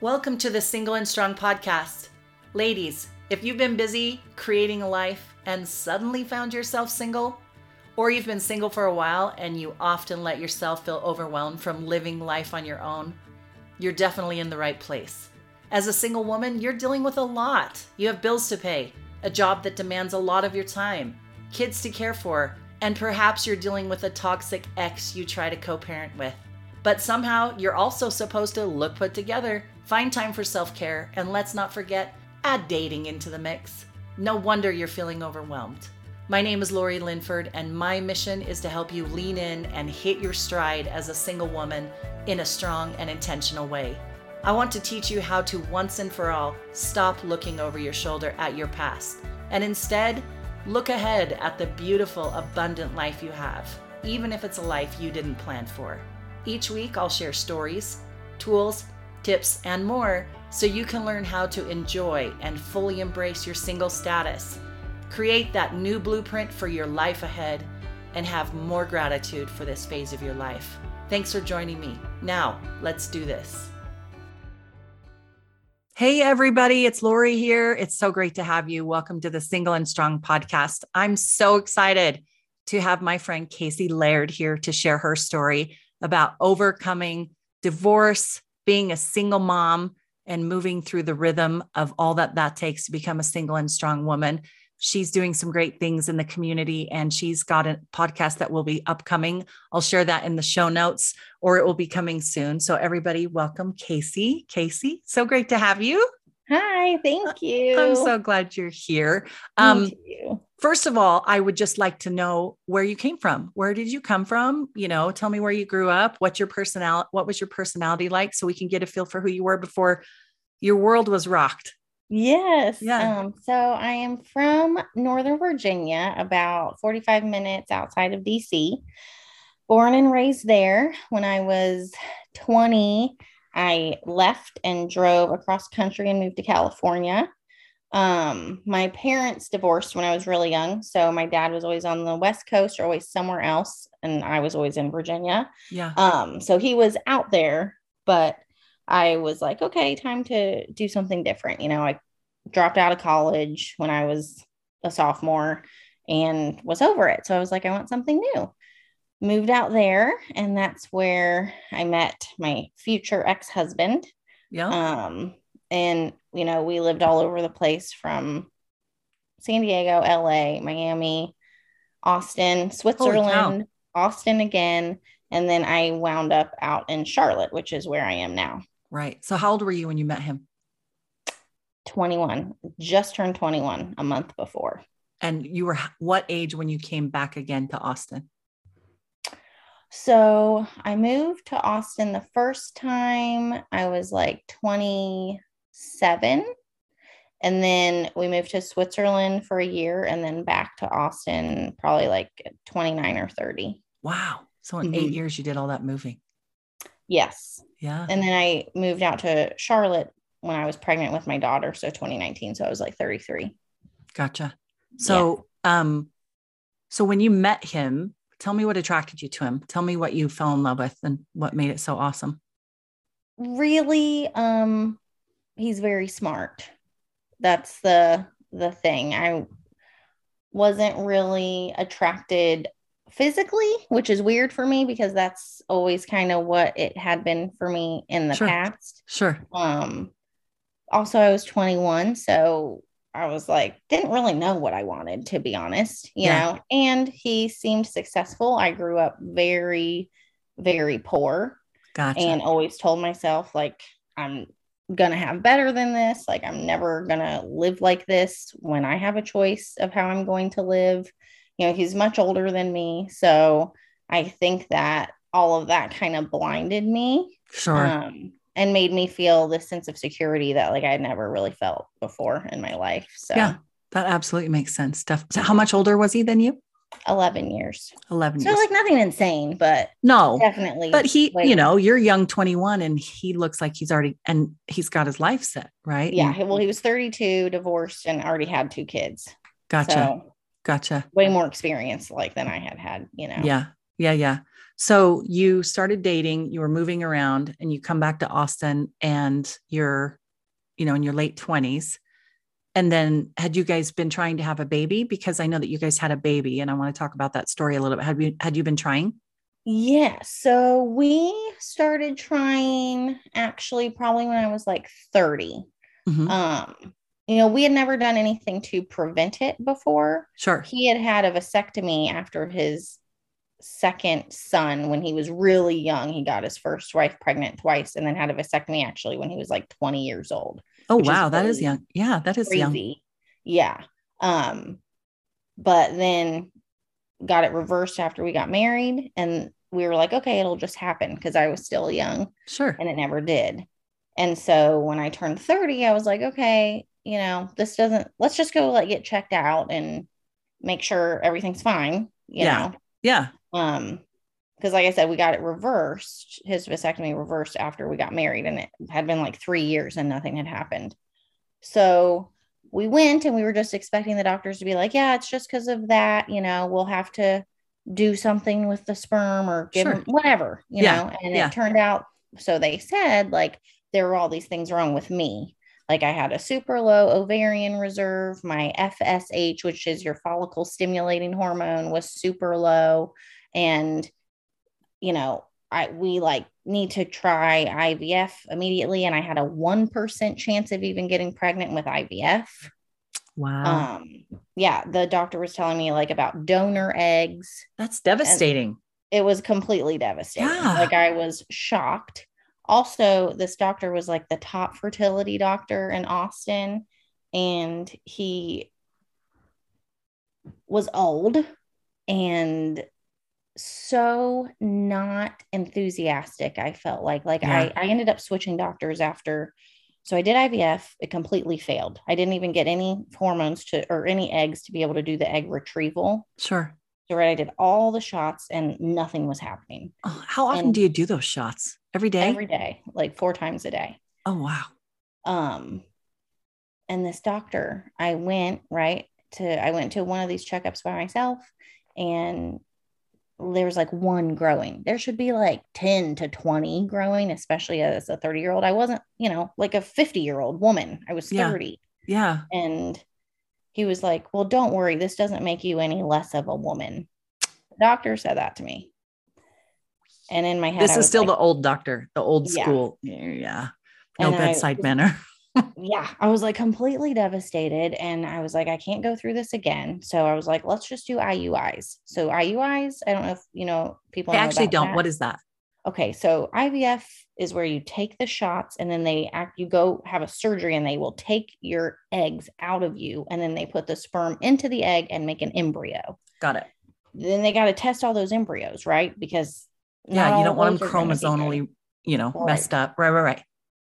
Welcome to the Single and Strong podcast. Ladies, if you've been busy creating a life and suddenly found yourself single, or you've been single for a while and you often let yourself feel overwhelmed from living life on your own, you're definitely in the right place. As a single woman, you're dealing with a lot. You have bills to pay, a job that demands a lot of your time, kids to care for, and perhaps you're dealing with a toxic ex you try to co parent with. But somehow you're also supposed to look put together, find time for self care, and let's not forget, add dating into the mix. No wonder you're feeling overwhelmed. My name is Lori Linford, and my mission is to help you lean in and hit your stride as a single woman in a strong and intentional way. I want to teach you how to once and for all stop looking over your shoulder at your past and instead look ahead at the beautiful, abundant life you have, even if it's a life you didn't plan for. Each week, I'll share stories, tools, tips, and more so you can learn how to enjoy and fully embrace your single status, create that new blueprint for your life ahead, and have more gratitude for this phase of your life. Thanks for joining me. Now, let's do this. Hey, everybody, it's Lori here. It's so great to have you. Welcome to the Single and Strong podcast. I'm so excited to have my friend Casey Laird here to share her story about overcoming divorce, being a single mom, and moving through the rhythm of all that that takes to become a single and strong woman. She's doing some great things in the community and she's got a podcast that will be upcoming. I'll share that in the show notes or it will be coming soon. So, everybody, welcome Casey. Casey, so great to have you. Hi, thank you. I'm so glad you're here. Um, you. First of all, I would just like to know where you came from. Where did you come from? You know, tell me where you grew up. What's your personality? What was your personality like, so we can get a feel for who you were before your world was rocked. Yes. Yeah. Um, so I am from Northern Virginia, about 45 minutes outside of DC. Born and raised there. When I was 20, I left and drove across country and moved to California. Um, my parents divorced when I was really young. So my dad was always on the West Coast or always somewhere else, and I was always in Virginia. Yeah. Um, so he was out there, but I was like, okay, time to do something different. You know, I dropped out of college when I was a sophomore and was over it. So I was like, I want something new. Moved out there, and that's where I met my future ex husband. Yeah. Um, and you know, we lived all over the place from San Diego, LA, Miami, Austin, Switzerland, Austin again. And then I wound up out in Charlotte, which is where I am now. Right. So, how old were you when you met him? 21, just turned 21 a month before. And you were what age when you came back again to Austin? So I moved to Austin the first time I was like 27. And then we moved to Switzerland for a year and then back to Austin probably like 29 or 30. Wow. So in mm-hmm. eight years, you did all that moving. Yes. Yeah. And then I moved out to Charlotte when I was pregnant with my daughter. So 2019. So I was like 33. Gotcha. So, yeah. um, so when you met him, tell me what attracted you to him. Tell me what you fell in love with and what made it so awesome. Really, um, he's very smart. That's the the thing. I wasn't really attracted physically, which is weird for me because that's always kind of what it had been for me in the sure. past. Sure. Um also I was 21, so I was like didn't really know what I wanted to be honest, you yeah. know. And he seemed successful. I grew up very very poor. Gotcha. And always told myself like I'm gonna have better than this. Like I'm never gonna live like this when I have a choice of how I'm going to live you know, he's much older than me. So I think that all of that kind of blinded me. Sure. Um, and made me feel this sense of security that like I never really felt before in my life. So yeah, that absolutely makes sense. Stuff. So how much older was he than you? 11 years. 11 so years. like nothing insane, but no, definitely. But he, you know, you're young 21 and he looks like he's already, and he's got his life set, right? Yeah. And, well, he was 32, divorced, and already had two kids. Gotcha. So Gotcha. Way more experience like than I had had, you know. Yeah. Yeah. Yeah. So you started dating, you were moving around, and you come back to Austin and you're, you know, in your late 20s. And then had you guys been trying to have a baby? Because I know that you guys had a baby and I want to talk about that story a little bit. Had you had you been trying? Yeah. So we started trying actually probably when I was like 30. Mm-hmm. Um, you know, we had never done anything to prevent it before. Sure. He had had a vasectomy after his second son when he was really young. He got his first wife pregnant twice and then had a vasectomy actually when he was like 20 years old. Oh wow, is that is young. Yeah, that is crazy. young. Yeah. Um but then got it reversed after we got married and we were like okay, it'll just happen because I was still young. Sure. And it never did. And so when I turned 30, I was like okay, you know, this doesn't let's just go like get checked out and make sure everything's fine, you yeah. know. Yeah. Um, because like I said, we got it reversed, his vasectomy reversed after we got married, and it had been like three years and nothing had happened. So we went and we were just expecting the doctors to be like, Yeah, it's just because of that, you know, we'll have to do something with the sperm or give sure. them whatever, you yeah. know. And yeah. it turned out, so they said, like, there were all these things wrong with me. Like I had a super low ovarian reserve, my FSH, which is your follicle stimulating hormone, was super low and you know i we like need to try ivf immediately. And i had a 1% chance of even getting pregnant with ivf wow. Um yeah the doctor was telling me like about donor eggs. That's devastating. it was completely devastating. Yeah. like i was shocked. Also this doctor was like the top fertility doctor in austin. And he was old. And so not enthusiastic i felt like like yeah. I, I ended up switching doctors after so i did ivf it completely failed. I didn't even get any hormones to or any eggs to be able to do the egg retrieval. Sure. So right i did all the shots and nothing was happening. Oh, how often and do you do those shots? Every day? Every day like four times a day. Oh wow. Um and this doctor i went right to i went to one of these checkups by myself and there's like one growing. There should be like 10 to 20 growing, especially as a 30 year old. I wasn't, you know, like a 50 year old woman. I was 30. Yeah. yeah. And he was like, Well, don't worry. This doesn't make you any less of a woman. The doctor said that to me. And in my head, this is still like, the old doctor, the old school. Yeah. yeah. No bedside I, manner yeah, I was like completely devastated. And I was like, I can't go through this again. So I was like, let's just do IUIs. So IUIs, I don't know if you know people. I actually don't. That. What is that? Okay, so IVF is where you take the shots and then they act, you go have a surgery and they will take your eggs out of you and then they put the sperm into the egg and make an embryo. Got it. Then they got to test all those embryos, right? Because yeah, you don't want them chromosomally, you know, right. messed up. Right, right, right.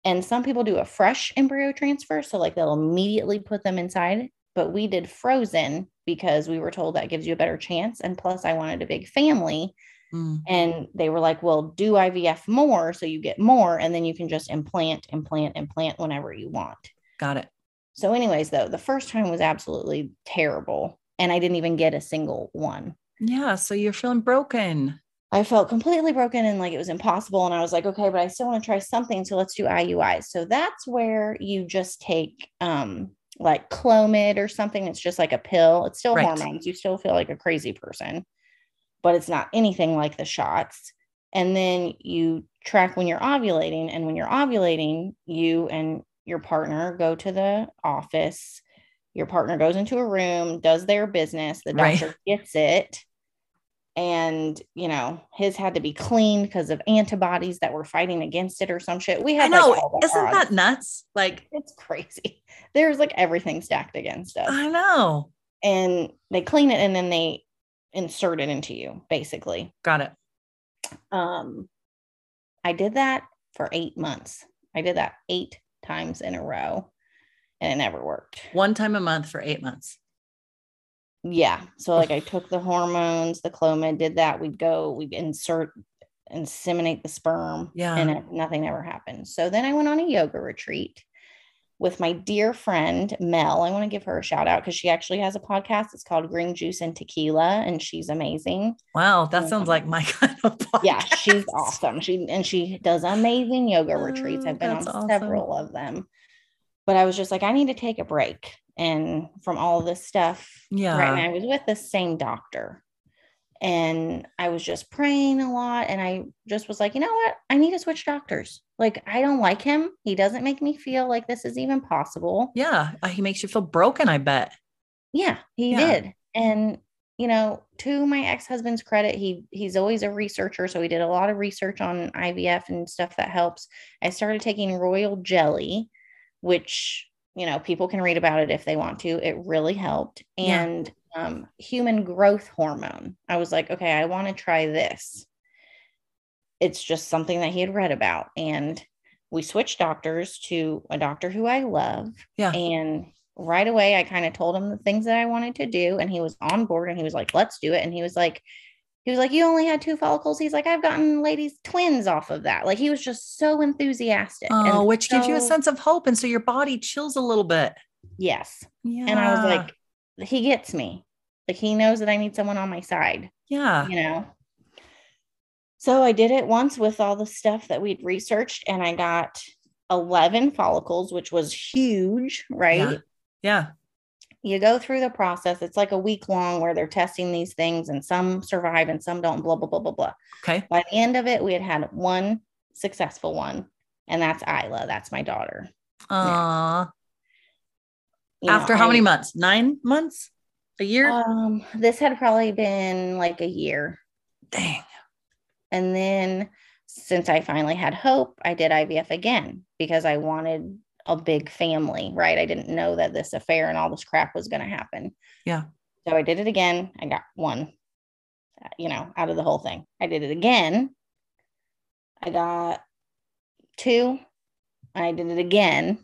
And some people do a fresh embryo transfer. So, like, they'll immediately put them inside. But we did frozen because we were told that gives you a better chance. And plus, I wanted a big family. Mm. And they were like, well, do IVF more so you get more. And then you can just implant, implant, implant whenever you want. Got it. So, anyways, though, the first time was absolutely terrible. And I didn't even get a single one. Yeah. So you're feeling broken. I felt completely broken and like it was impossible. And I was like, okay, but I still want to try something. So let's do IUIs. So that's where you just take um like Clomid or something. It's just like a pill. It's still right. hormones. You still feel like a crazy person, but it's not anything like the shots. And then you track when you're ovulating. And when you're ovulating, you and your partner go to the office. Your partner goes into a room, does their business. The doctor right. gets it and you know his had to be cleaned because of antibodies that were fighting against it or some shit. We had I know, like, isn't odds. that nuts? Like it's crazy. There's like everything stacked against us. I know. And they clean it and then they insert it into you, basically. Got it. Um, I did that for eight months. I did that eight times in a row, and it never worked. One time a month for eight months yeah so like i took the hormones the clomid did that we'd go we'd insert inseminate the sperm yeah and it, nothing ever happened so then i went on a yoga retreat with my dear friend Mel. I want to give her a shout out because she actually has a podcast. It's called Green Juice and Tequila, and she's amazing. Wow, that sounds like my kind of podcast. Yeah, she's awesome. She and she does amazing yoga retreats. Oh, I've been on awesome. several of them. But I was just like, I need to take a break and from all this stuff. Yeah. Right. And I was with the same doctor and I was just praying a lot. And I just was like, you know what? I need to switch doctors. Like, I don't like him. He doesn't make me feel like this is even possible. Yeah. Uh, he makes you feel broken, I bet. Yeah, he yeah. did. And, you know, to my ex-husband's credit, he he's always a researcher. So he did a lot of research on IVF and stuff that helps. I started taking royal jelly, which, you know, people can read about it if they want to. It really helped. And yeah um, human growth hormone. I was like, okay, I want to try this. It's just something that he had read about. And we switched doctors to a doctor who I love. Yeah. And right away, I kind of told him the things that I wanted to do. And he was on board and he was like, let's do it. And he was like, he was like, You only had two follicles. He's like, I've gotten ladies twins off of that. Like he was just so enthusiastic. Oh, which so, gives you a sense of hope. And so your body chills a little bit. Yes. Yeah. And I was like, he gets me. Like he knows that I need someone on my side. Yeah. You know. So I did it once with all the stuff that we'd researched and I got 11 follicles, which was huge, right? Yeah. yeah. You go through the process. It's like a week long where they're testing these things and some survive and some don't, blah, blah, blah, blah, blah. Okay. By the end of it, we had had one successful one, and that's Isla. That's my daughter. Aww. After know, how I, many months? Nine months? A year? Um, this had probably been like a year. Dang. And then since I finally had hope, I did IVF again because I wanted a big family, right? I didn't know that this affair and all this crap was going to happen. Yeah. So I did it again. I got one, uh, you know, out of the whole thing. I did it again. I got two. I did it again.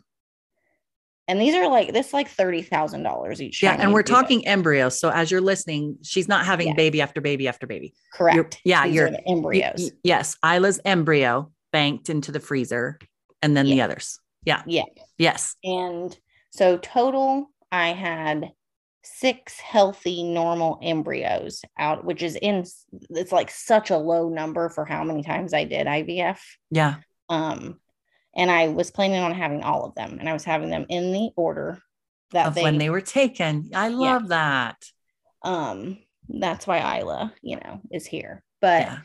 And these are like this like thirty thousand dollars each. Yeah, and we're talking embryos. So as you're listening, she's not having yeah. baby after baby after baby. Correct. You're, yeah, these you're embryos. You, yes, Isla's embryo banked into the freezer, and then yeah. the others. Yeah. Yeah. Yes. And so total, I had six healthy normal embryos out, which is in it's like such a low number for how many times I did IVF. Yeah. Um, and I was planning on having all of them, and I was having them in the order that of they, when they were taken. I love yeah. that. Um, that's why Isla, you know, is here. But yeah.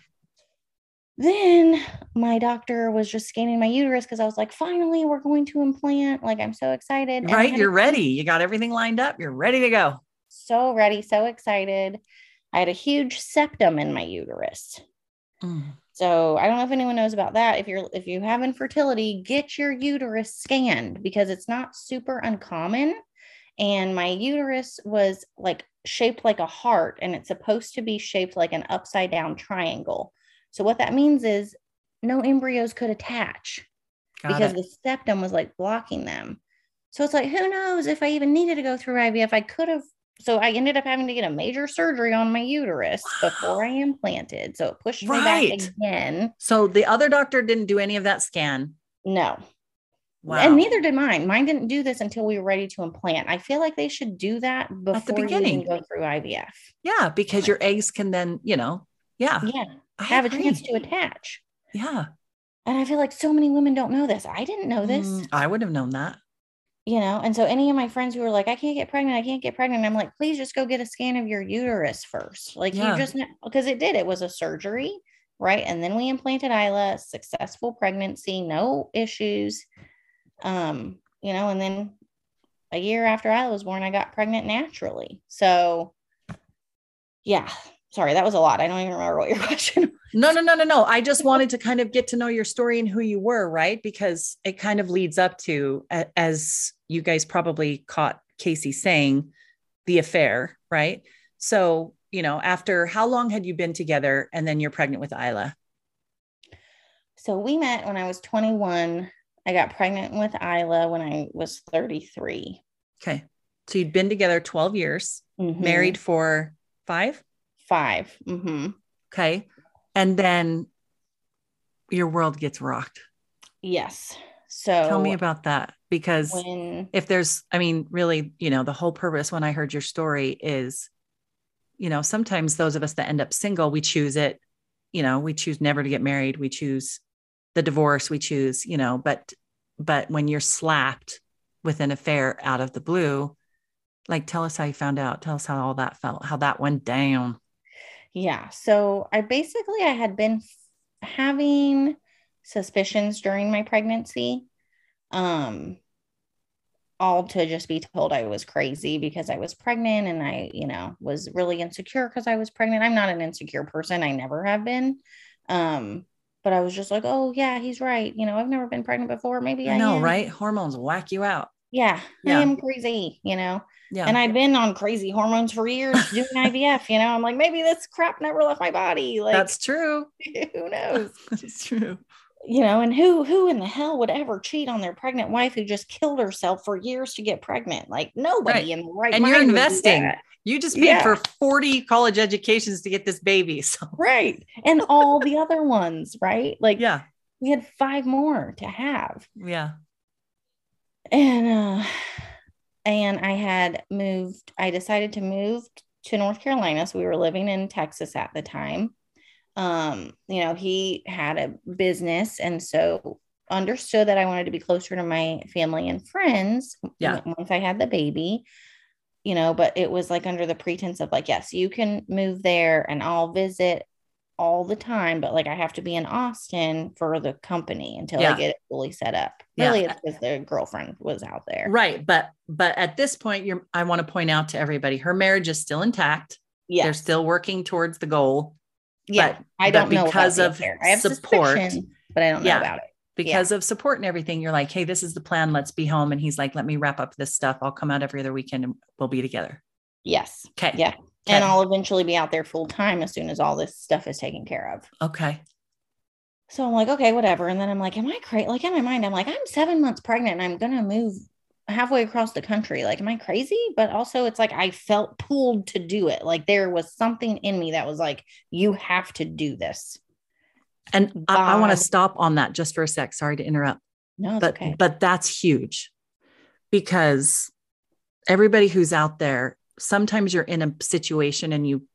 Then my doctor was just scanning my uterus because I was like, finally, we're going to implant. Like, I'm so excited. Right, you're ready. You got everything lined up. You're ready to go. So ready, so excited. I had a huge septum in my uterus. Mm. So I don't know if anyone knows about that. If you're if you have infertility, get your uterus scanned because it's not super uncommon. And my uterus was like shaped like a heart and it's supposed to be shaped like an upside down triangle. So what that means is no embryos could attach Got because it. the septum was like blocking them. So it's like, who knows if I even needed to go through IVF? I could have so I ended up having to get a major surgery on my uterus wow. before I implanted. So it pushed right. me back again. So the other doctor didn't do any of that scan. No. Wow. And neither did mine. Mine didn't do this until we were ready to implant. I feel like they should do that before At the beginning. you go through IVF. Yeah, because your eggs can then, you know, yeah. Yeah. I have agree. a chance to attach. Yeah. And I feel like so many women don't know this. I didn't know this. Mm, I would have known that you know and so any of my friends who are like i can't get pregnant i can't get pregnant i'm like please just go get a scan of your uterus first like yeah. you just because it did it was a surgery right and then we implanted isla successful pregnancy no issues um you know and then a year after isla was born i got pregnant naturally so yeah sorry, that was a lot. I don't even remember what your question was. No, no, no, no, no. I just wanted to kind of get to know your story and who you were, right? Because it kind of leads up to, as you guys probably caught Casey saying, the affair, right? So, you know, after how long had you been together and then you're pregnant with Isla? So we met when I was 21. I got pregnant with Isla when I was 33. Okay. So you'd been together 12 years, mm-hmm. married for five? 5 mm-hmm. Okay. And then your world gets rocked. Yes. So tell me about that because when, if there's, I mean, really, you know, the whole purpose when I heard your story is, you know, sometimes those of us that end up single, we choose it, you know, we choose never to get married, we choose the divorce, we choose, you know, but, but when you're slapped with an affair out of the blue, like tell us how you found out, tell us how all that felt, how that went down. Yeah. So I basically, I had been having suspicions during my pregnancy. Um, all to just be told I was crazy because I was pregnant and I, you know, was really insecure because I was pregnant. I'm not an insecure person. I never have been. Um, but I was just like, oh yeah, he's right. You know, I've never been pregnant before. Maybe I, I know, am. right? Hormones whack you out. Yeah, yeah, I am crazy, you know. Yeah. And I've been on crazy hormones for years doing IVF, you know. I'm like, maybe this crap never left my body. Like that's true. who knows? It's true you know, and who who in the hell would ever cheat on their pregnant wife who just killed herself for years to get pregnant? Like nobody right. in the right. And you're investing. You just paid yeah. for 40 college educations to get this baby. So right. And all the other ones, right? Like yeah, we had five more to have. Yeah. And uh and I had moved, I decided to move to North Carolina. So we were living in Texas at the time um, you know, he had a business and so understood that I wanted to be closer to my family and friends. Yeah. Once I had the baby, you know, but it was like under the pretense of like, yes, you can move there and I'll visit all the time, but like I have to be in Austin for the company until yeah. I get it fully set up. Really, yeah. it's because the girlfriend was out there. Right. But but at this point, you're I want to point out to everybody her marriage is still intact. Yeah. They're still working towards the goal. Yeah, but, I don't know because of support, but I don't know yeah, about it. Because yeah. of support and everything, you're like, hey, this is the plan. Let's be home. And he's like, let me wrap up this stuff. I'll come out every other weekend and we'll be together. Yes. Okay. Yeah. And I'll eventually be out there full time as soon as all this stuff is taken care of. Okay. So I'm like, okay, whatever. And then I'm like, am I crazy? Like in my mind, I'm like, I'm seven months pregnant and I'm gonna move halfway across the country. Like, am I crazy? But also, it's like I felt pulled to do it. Like, there was something in me that was like, you have to do this. And God. I, I want to stop on that just for a sec. Sorry to interrupt. No, but okay. but that's huge because everybody who's out there, sometimes you're in a situation and you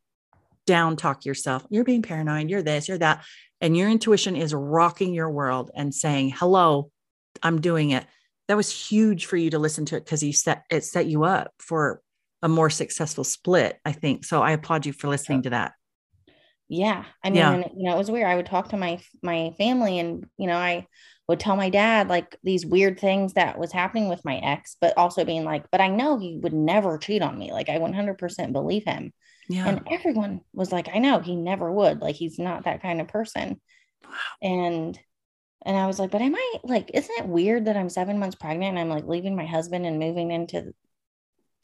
down talk yourself. You're being paranoid. You're this. You're that. And your intuition is rocking your world and saying, "Hello, I'm doing it." that was huge for you to listen to it because you set it set you up for a more successful split i think so i applaud you for listening to that yeah i mean yeah. you know it was weird i would talk to my my family and you know i would tell my dad like these weird things that was happening with my ex but also being like but i know he would never cheat on me like i 100% believe him yeah. and everyone was like i know he never would like he's not that kind of person wow. and and I was like, but am I like, isn't it weird that I'm seven months pregnant and I'm like leaving my husband and moving into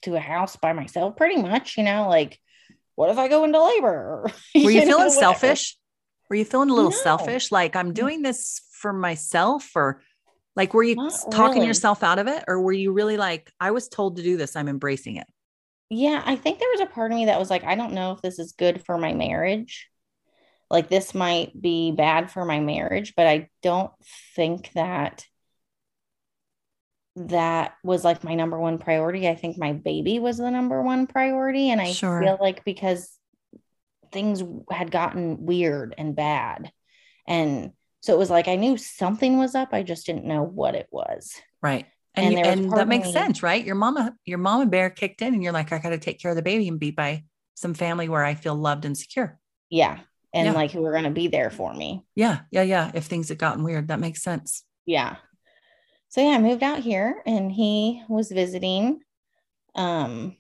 to a house by myself pretty much, you know, like what if I go into labor? Were you, you feeling know, selfish? Were you feeling a little no. selfish? Like I'm mm. doing this for myself or like were you Not talking really. yourself out of it or were you really like I was told to do this, I'm embracing it? Yeah, I think there was a part of me that was like I don't know if this is good for my marriage like this might be bad for my marriage but i don't think that that was like my number one priority i think my baby was the number one priority and i sure. feel like because things had gotten weird and bad and so it was like i knew something was up i just didn't know what it was right and, and, you, and that makes me, sense right your mama your mama bear kicked in and you're like i got to take care of the baby and be by some family where i feel loved and secure yeah and yeah. like who were going to be there for me. Yeah. Yeah. Yeah. If things had gotten weird, that makes sense. Yeah. So yeah, I moved out here and he was visiting. Um,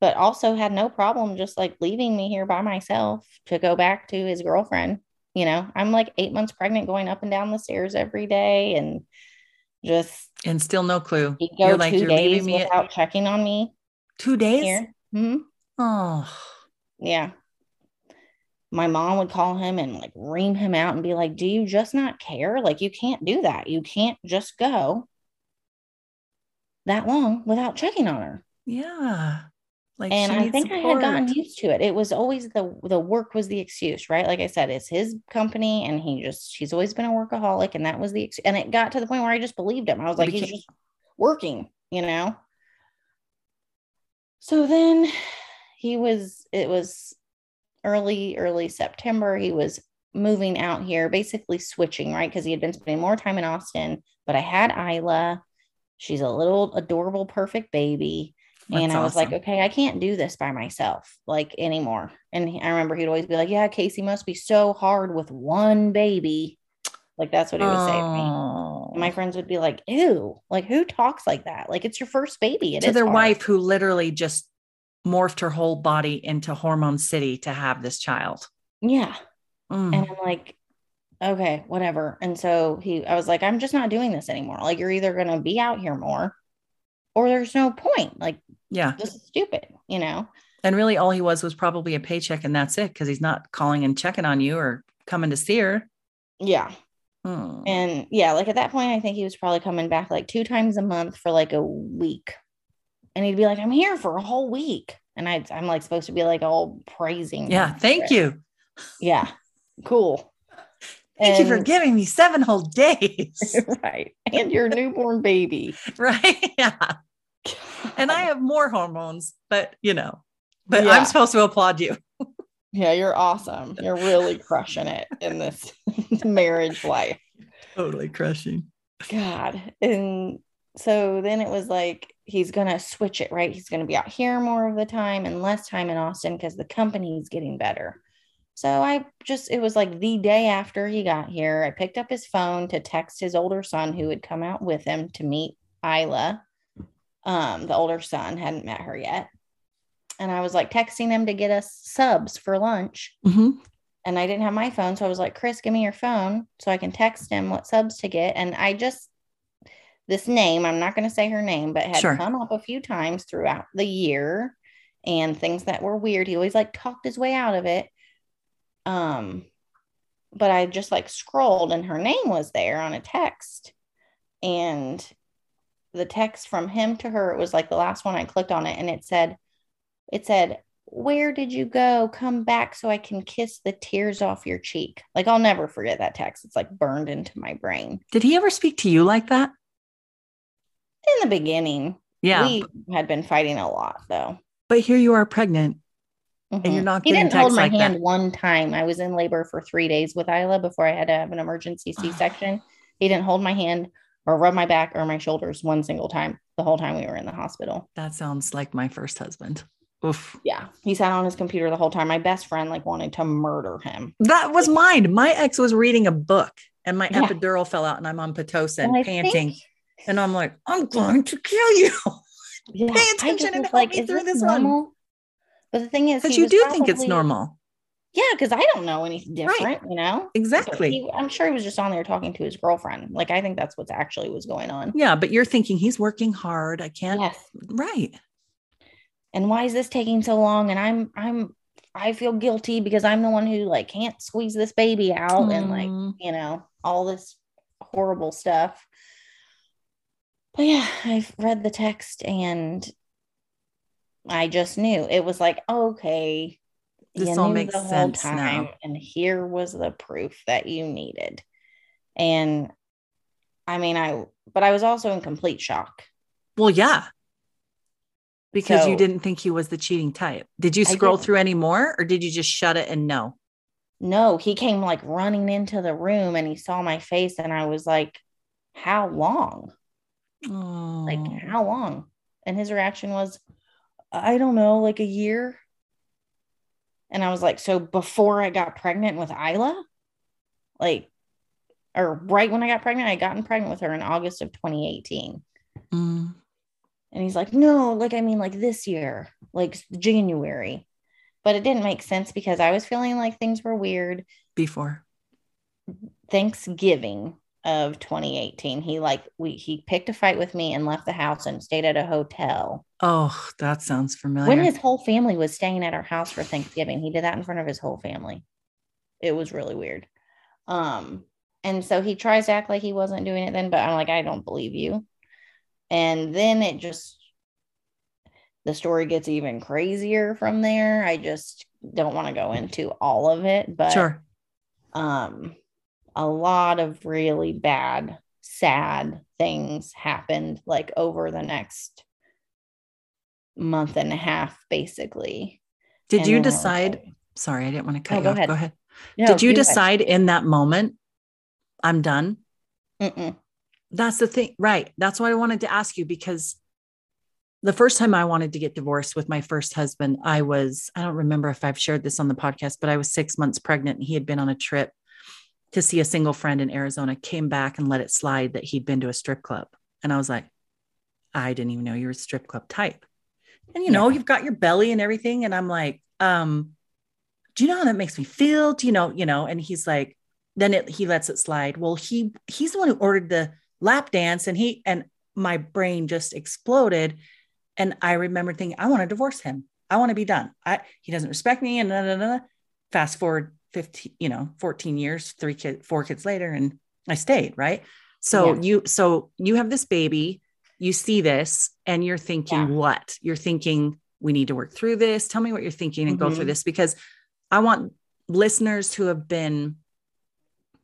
but also had no problem just like leaving me here by myself to go back to his girlfriend. You know, I'm like eight months pregnant going up and down the stairs every day and just and still no clue. He'd go you're two like, days without at... checking on me. Two days? Mm-hmm. Oh. Yeah my mom would call him and like ream him out and be like, Do you just not care? Like, you can't do that. You can't just go that long without checking on her. Yeah. Like and I think support. I had gotten used to it. It was always the the work was the excuse, right? Like I said, it's his company, and he just she's always been a workaholic, and that was the ex- and it got to the point where I just believed him. I was like, became- he's just working, you know. So then he was. It was early early September. He was moving out here, basically switching, right? Because he had been spending more time in Austin. But I had Isla. She's a little adorable, perfect baby that's and I was awesome. like, okay, I can't do this by myself like anymore. And I remember he'd always be like, yeah, Casey must be so hard with one baby. Like that's what he would oh. say to me. And my friends would be like, ew, like who talks like that? Like it's your first baby. It to their hard. wife who literally just morphed her whole body into hormone city to have this child. Yeah. Mm. And I'm like, okay, whatever. And so he, I was like, I'm just not doing this anymore. Like you're either going to be out here more or there's no point. Like, yeah, this is stupid, you know? And really, all he was was probably a paycheck, and that's it because he's not calling and checking on you or coming to see her. Yeah. Hmm. And yeah, like at that point, I think he was probably coming back like two times a month for like a week. And he'd be like, I'm here for a whole week. And I, I'm like supposed to be like all praising. Yeah. Thank you. Yeah. Cool. Thank and, you for giving me seven whole days. right. And your newborn baby. right. Yeah. And I have more hormones, but you know, but yeah. I'm supposed to applaud you. yeah, you're awesome. You're really crushing it in this marriage life. Totally crushing. God. And so then it was like he's going to switch it, right? He's going to be out here more of the time and less time in Austin because the company's getting better. So I just, it was like the day after he got here, I picked up his phone to text his older son who had come out with him to meet Isla. Um, the older son hadn't met her yet. And I was like texting him to get us subs for lunch. Mm-hmm. And I didn't have my phone. So I was like, Chris, give me your phone so I can text him what subs to get. And I just, this name, I'm not going to say her name, but had sure. come up a few times throughout the year and things that were weird. He always like talked his way out of it. Um, but I just like scrolled and her name was there on a text. And the text from him to her, it was like the last one I clicked on it and it said, it said, where did you go? Come back so I can kiss the tears off your cheek. Like I'll never forget that text. It's like burned into my brain. Did he ever speak to you like that? In the beginning. Yeah. We had been fighting a lot though. But here you are pregnant Mm-hmm. And you're not he didn't hold my like hand that. one time. I was in labor for three days with Isla before I had to have an emergency C-section. he didn't hold my hand or rub my back or my shoulders one single time the whole time we were in the hospital. That sounds like my first husband. Oof. Yeah. He sat on his computer the whole time. My best friend like wanted to murder him. That was mine. My ex was reading a book and my yeah. epidural fell out and I'm on Pitocin panting. Think... And I'm like, I'm going to kill you. Yeah, Pay attention and help like, me through this normal? one. But the thing is, because you do probably, think it's normal. Yeah, because I don't know anything different, right. you know? Exactly. He, I'm sure he was just on there talking to his girlfriend. Like, I think that's what's actually was going on. Yeah, but you're thinking he's working hard. I can't. Yes. Right. And why is this taking so long? And I'm, I'm, I feel guilty because I'm the one who like can't squeeze this baby out mm. and like, you know, all this horrible stuff. But yeah, I've read the text and I just knew it was like, okay, this all makes sense now. And here was the proof that you needed. And I mean, I, but I was also in complete shock. Well, yeah. Because so, you didn't think he was the cheating type. Did you scroll through any more or did you just shut it and no? No, he came like running into the room and he saw my face and I was like, how long? Oh. Like, how long? And his reaction was, I don't know, like a year. And I was like, so before I got pregnant with Isla, like, or right when I got pregnant, I gotten pregnant with her in August of 2018. Mm. And he's like, no, like, I mean, like this year, like January. But it didn't make sense because I was feeling like things were weird before Thanksgiving of 2018 he like we he picked a fight with me and left the house and stayed at a hotel. Oh that sounds familiar. When his whole family was staying at our house for thanksgiving he did that in front of his whole family. It was really weird. Um and so he tries to act like he wasn't doing it then but i'm like i don't believe you. And then it just the story gets even crazier from there. I just don't want to go into all of it, but sure. um a lot of really bad, sad things happened like over the next month and a half, basically. Did and you decide? Like, sorry, I didn't want to cut no, you go off. Ahead. Go ahead. No, Did you decide ahead. in that moment, I'm done? Mm-mm. That's the thing. Right. That's what I wanted to ask you because the first time I wanted to get divorced with my first husband, I was, I don't remember if I've shared this on the podcast, but I was six months pregnant and he had been on a trip to see a single friend in Arizona, came back and let it slide that he'd been to a strip club. And I was like, I didn't even know you were a strip club type. And you know, yeah. you've got your belly and everything. And I'm like, um, do you know how that makes me feel? Do you know, you know, and he's like, then it, he lets it slide. Well, he he's the one who ordered the lap dance and he and my brain just exploded. And I remember thinking, I want to divorce him. I want to be done. I he doesn't respect me. And da, da, da. fast forward 15, you know, 14 years, three kids, four kids later, and I stayed, right? So yeah. you so you have this baby, you see this, and you're thinking, yeah. what? You're thinking, we need to work through this. Tell me what you're thinking and mm-hmm. go through mm-hmm. this because I want listeners who have been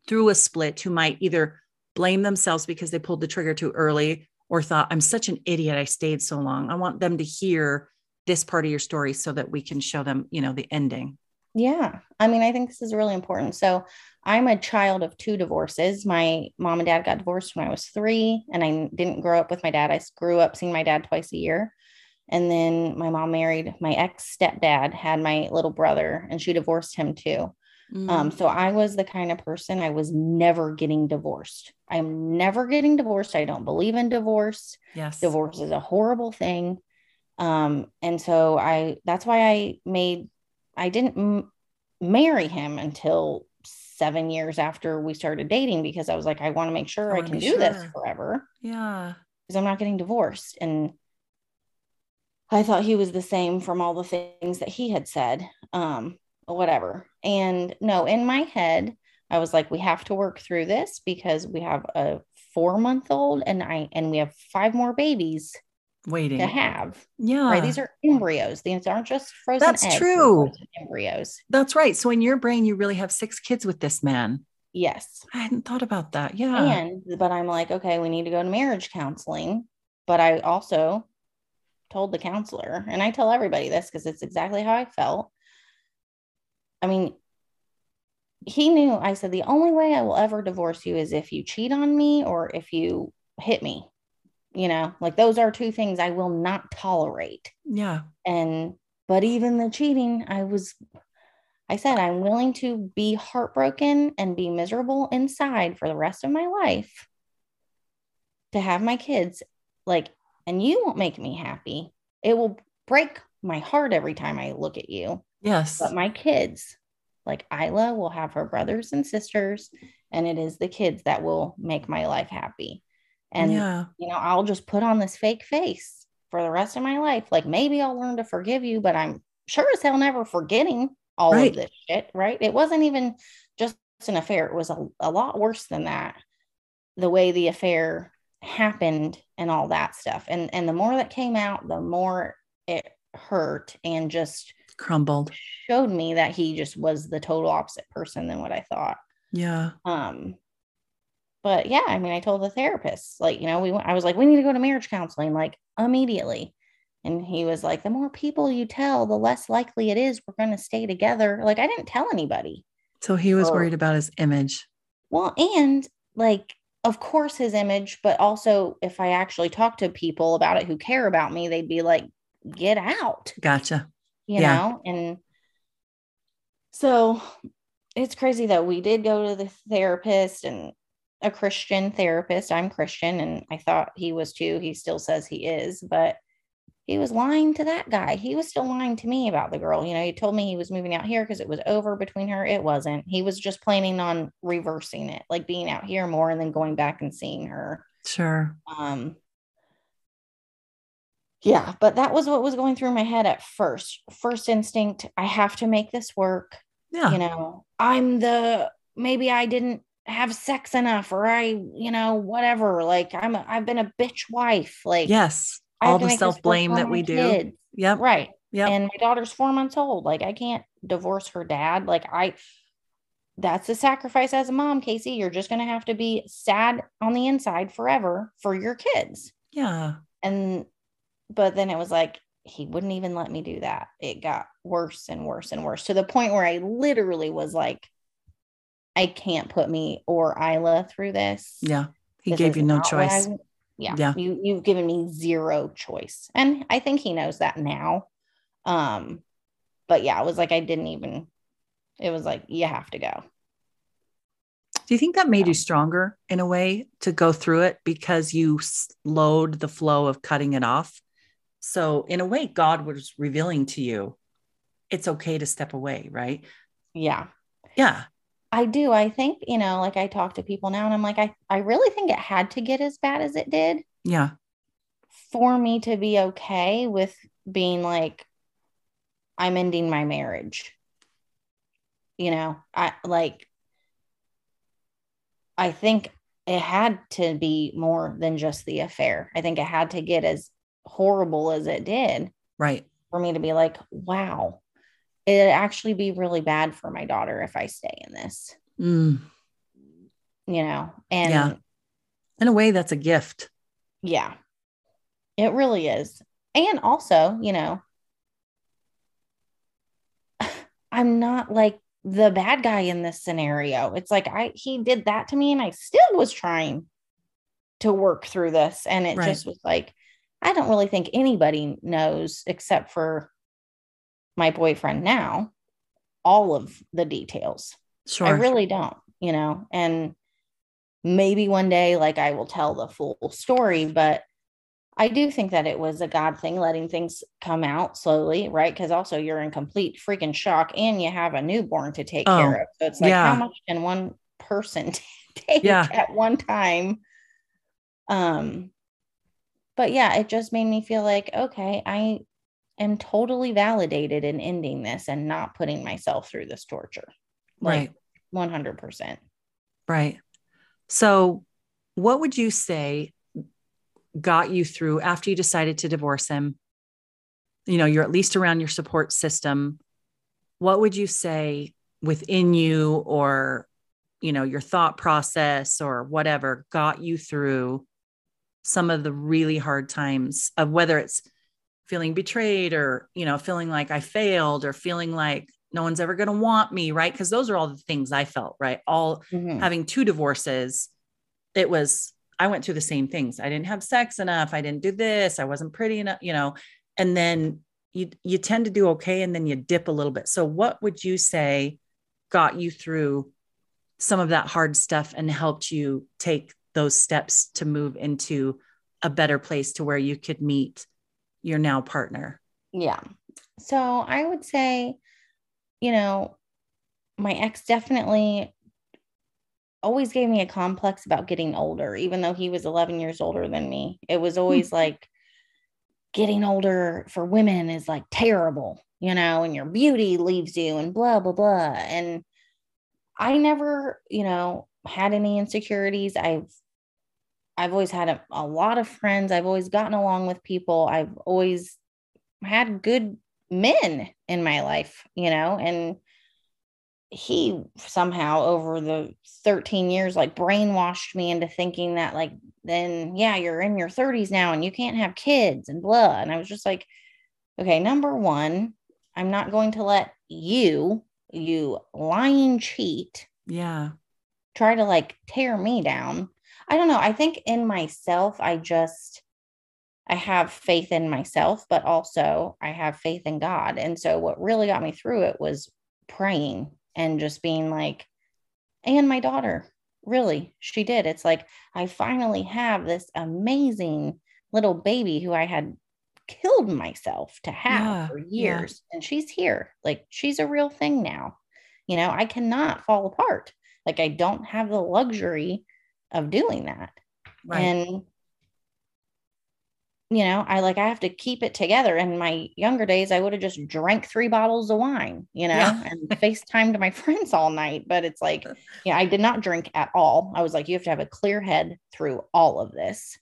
through a split who might either blame themselves because they pulled the trigger too early or thought, I'm such an idiot. I stayed so long. I want them to hear this part of your story so that we can show them, you know, the ending. Yeah. I mean, I think this is really important. So, I'm a child of two divorces. My mom and dad got divorced when I was three, and I didn't grow up with my dad. I grew up seeing my dad twice a year. And then my mom married my ex stepdad, had my little brother, and she divorced him too. Mm. Um, so I was the kind of person I was never getting divorced. I'm never getting divorced. I don't believe in divorce. Yes. Divorce is a horrible thing. Um, and so I that's why I made I didn't m- marry him until seven years after we started dating because I was like, I want to make sure I, I can do sure. this forever. Yeah. Because I'm not getting divorced. And I thought he was the same from all the things that he had said. Um, whatever. And no, in my head, I was like, we have to work through this because we have a four month old and I and we have five more babies waiting to have. Yeah. Right. These are embryos. These aren't just frozen. That's eggs, true. Embryos. That's right. So in your brain, you really have six kids with this man. Yes. I hadn't thought about that. Yeah. And but I'm like, okay, we need to go to marriage counseling. But I also told the counselor, and I tell everybody this because it's exactly how I felt. I mean, he knew I said the only way I will ever divorce you is if you cheat on me or if you hit me you know like those are two things i will not tolerate. Yeah. And but even the cheating i was i said i'm willing to be heartbroken and be miserable inside for the rest of my life to have my kids like and you won't make me happy. It will break my heart every time i look at you. Yes. But my kids like isla will have her brothers and sisters and it is the kids that will make my life happy and, yeah. you know, I'll just put on this fake face for the rest of my life. Like maybe I'll learn to forgive you, but I'm sure as hell never forgetting all right. of this shit. Right. It wasn't even just an affair, it was a, a lot worse than that. The way the affair happened and all that stuff. And and the more that came out, the more it hurt and just crumbled. Showed me that he just was the total opposite person than what I thought. Yeah. Um but yeah, I mean, I told the therapist, like, you know, we I was like, we need to go to marriage counseling, like immediately. And he was like, the more people you tell, the less likely it is we're going to stay together. Like, I didn't tell anybody. So he was or, worried about his image. Well, and like, of course, his image, but also if I actually talk to people about it who care about me, they'd be like, get out. Gotcha. You yeah. know, and so it's crazy that We did go to the therapist and a Christian therapist. I'm Christian and I thought he was too. He still says he is, but he was lying to that guy. He was still lying to me about the girl. You know, he told me he was moving out here because it was over between her. It wasn't. He was just planning on reversing it, like being out here more and then going back and seeing her. Sure. Um yeah, but that was what was going through my head at first. First instinct, I have to make this work. Yeah. You know, I'm the maybe I didn't have sex enough or I, you know, whatever. Like I'm a, I've been a bitch wife. Like yes, all the self blame that we do. Yep. Right. Yeah. And my daughter's four months old. Like I can't divorce her dad. Like I that's a sacrifice as a mom, Casey. You're just gonna have to be sad on the inside forever for your kids. Yeah. And but then it was like he wouldn't even let me do that. It got worse and worse and worse to the point where I literally was like, I can't put me or Isla through this. Yeah. He This gave you no choice. I- yeah, Yeah. You you've given me zero choice. And I think he knows that now. Um, but yeah, it was like I didn't even it was like you have to go. Do you think that made Yeah. you stronger in a way to go through it because you slowed the flow of cutting it off? So, in a way, God was revealing to you it's okay to step away, right? Yeah. Yeah. I do. I think, you know, like I talk to people now and I'm like, I, I really think it had to get as bad as it did Yeah. for me to be okay with being like, I'm ending my marriage. You know, I like, I think it had to be more than just the affair. I think it had to get as horrible as it did Right. for me to be like, wow, it'd actually be really bad for my daughter if I stay in this, Mm. you know? And Yeah. In a way, that's a gift. Yeah, it really is. And also, you know, I'm not like the bad guy in this scenario. It's like I he did that to me and I still was trying to work through this and it Right. just was like I don't really think anybody knows except for my boyfriend now all of the details. Sure. I really don't, you know, and maybe one day, like, I will tell the full story, but I do think that it was a God thing, letting things come out slowly, right? Because also you're in complete freaking shock and you have a newborn to take Oh, care of. So it's like, yeah. how much can one person take Yeah. at one time? Um, but yeah, it just made me feel like, okay, I am totally validated in ending this and not putting myself through this torture. right. 100%. Right. So, what would you say got you through after you decided to divorce him? You know, you're at least around your support system. What would you say within you or, you know, your thought process or whatever got you through some of the really hard times of whether it's feeling betrayed or, you know, feeling like I failed or feeling like no one's ever going to want me, right? Because those are all the things I felt, right? All Mhm. having two divorces, it was, I went through the same things. I didn't have sex enough. I didn't do this. I wasn't pretty enough, you know, and then you, you tend to do okay. And then you dip a little bit. So what would you say got you through some of that hard stuff and helped you take those steps to move into a better place to where you could meet your now partner? Yeah. So I would say, you know, my ex definitely always gave me a complex about getting older, even though he was 11 years older than me. It was hmm. always like getting older for women is like terrible, you know, and your beauty leaves you and blah, blah, blah. And I never, you know, had any insecurities. I've I've always had a, a lot of friends. I've always gotten along with people. I've always had good men in my life, you know, and he somehow over the 13 years like brainwashed me into thinking that like then yeah you're in your 30s now and you can't have kids and blah and i was just like okay number 1 i'm not going to let you you lying cheat Yeah. try to like tear me down. I don't know. I think in myself, I just, I have faith in myself, but also I have faith in God. And so what really got me through it was praying and just being like, and my daughter, really, she did. It's like, I finally have this amazing little baby who I had killed myself to have Yeah, for yeah. years. And she's here. Like, she's a real thing now. You know, I cannot fall apart. Like, I don't have the luxury of doing that. Right. And you know, I like I have to keep it together. In my younger days, I would have just drank three bottles of wine, you know, Yeah. and FaceTimed my friends all night. But it's like, yeah, I did not drink at all. I was like, you have to have a clear head through all of this.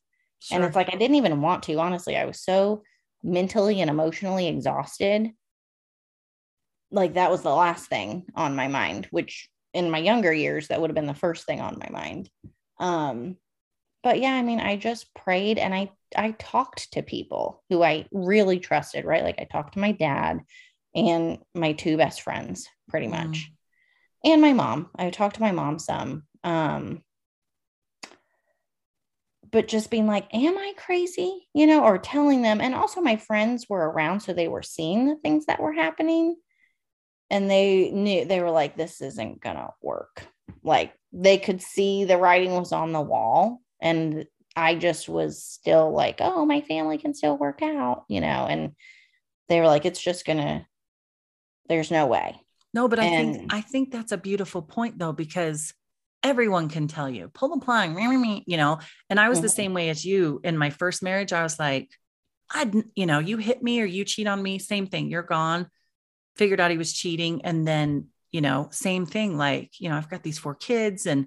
And it's like I didn't even want to, honestly. I was so mentally and emotionally exhausted, like that was the last thing on my mind, which in my younger years, that would have been the first thing on my mind. Um, but yeah, I mean, I just prayed and I I talked to people who I really trusted, right? Like I talked to my dad and my two best friends pretty much. Mm. And my mom. I talked to my mom some. Um but just being like, am I crazy? You know, or telling them. And also, my friends were around, so they were seeing the things that were happening. And they knew, they were like, this isn't going to work. Like, they could see the writing was on the wall. And I just was still like, oh, my family can still work out, you know, and they were like, it's just to, there's no way. No, but I and, think, I think that's a beautiful point though, because everyone can tell you pull the plug you know and i was mm-hmm. the same way as you in my first marriage i was like i you know you hit me or you cheat on me same thing you're gone figured out he was cheating and then you know same thing like you know i've got these four kids and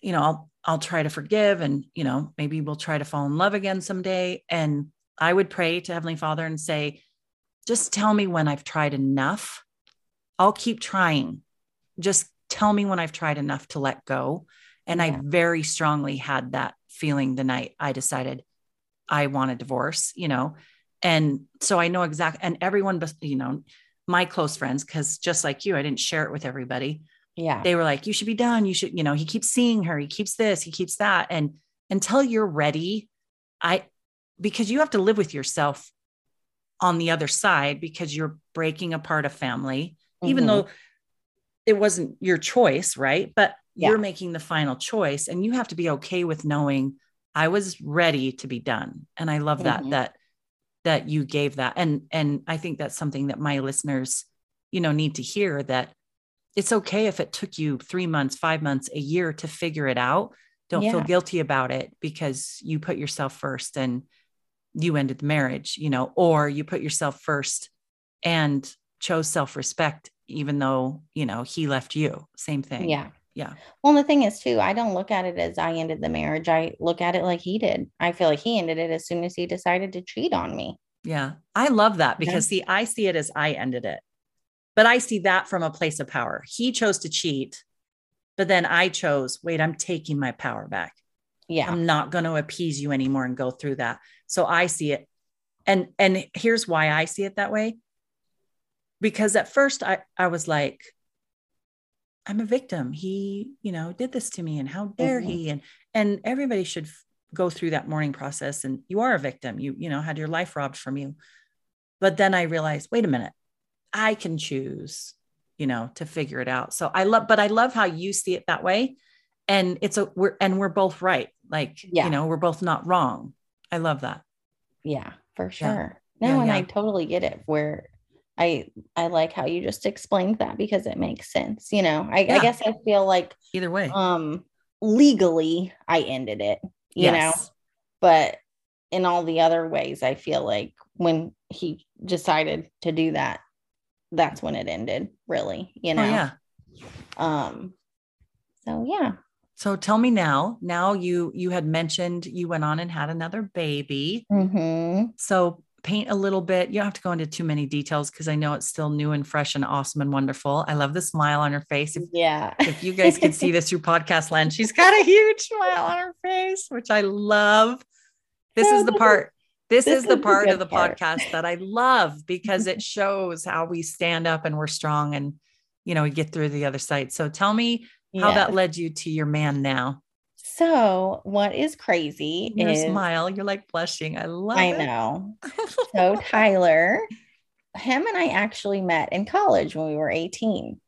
you know i'll i'll try to forgive and you know maybe we'll try to fall in love again someday and i would pray to heavenly father and say just tell me when i've tried enough i'll keep trying just tell me when I've tried enough to let go. And yeah. I very strongly had that feeling the night I decided I want a divorce, you know. And so I know exactly, and everyone, you know, my close friends, because just like you, I didn't share it with everybody. Yeah. They were like, you should be done. You should, you know, he keeps seeing her, he keeps this, he keeps that. And until you're ready, I, because you have to live with yourself on the other side because you're breaking apart a family, mm-hmm. even though it wasn't your choice, right? But yeah. you're making the final choice and you have to be okay with knowing I was ready to be done. And I love that mm-hmm. that that you gave that. And and I think that's something that my listeners, you know, need to hear that it's okay if it took you 3 months, 5 months, a year to figure it out. Don't yeah. feel guilty about it because you put yourself first and you ended the marriage, you know, or you put yourself first and chose self-respect even though, you know, he left you. Same thing. Yeah. Yeah. Well, the thing is, too, I don't look at it as I ended the marriage. I look at it like he did. I feel like he ended it as soon as he decided to cheat on me. Yeah. I love that because, yeah. see, I see it as I ended it, but I see that from a place of power. He chose to cheat, but then I chose, wait, I'm taking my power back. Yeah. I'm not going to appease you anymore and go through that. So I see it. And and here's why I see it that way because at first I, I was like, I'm a victim. He, you know, did this to me and how dare mm-hmm. he? And and everybody should f- go through that mourning process and you are a victim. You, you know, had your life robbed from you. But then I realized, wait a minute, I can choose, you know, to figure it out. So I love, but I love how you see it that way. And it's a we're and we're both right. Like, yeah. you know, we're both not wrong. I love that. Yeah, for sure. Yeah. No, yeah, and I totally get it where I I like how you just explained that because it makes sense. You know, I, yeah. I guess I feel like either way, um, legally I ended it. You yes. know, but in all the other ways, I feel like when he decided to do that, that's when it ended. Really, you oh, know. Oh, yeah. Um. So yeah. So tell me now. Now you you had mentioned you went on and had another baby. Mm-hmm. So paint a little bit. You don't have to go into too many details because I know it's still new and fresh and awesome and wonderful. I love the smile on her face. If, yeah. if you guys can see this through podcast land, she's got a huge smile on her face, which I love. This is the part. This, this is the part of the part. podcast that I love because it shows how we stand up and we're strong and you know we get through the other side. So tell me how yes. that led you to your man now. So, what is crazy Your is smile. You're like blushing. I love I it. I know. so, Tyler, him and I actually met in college when we were 18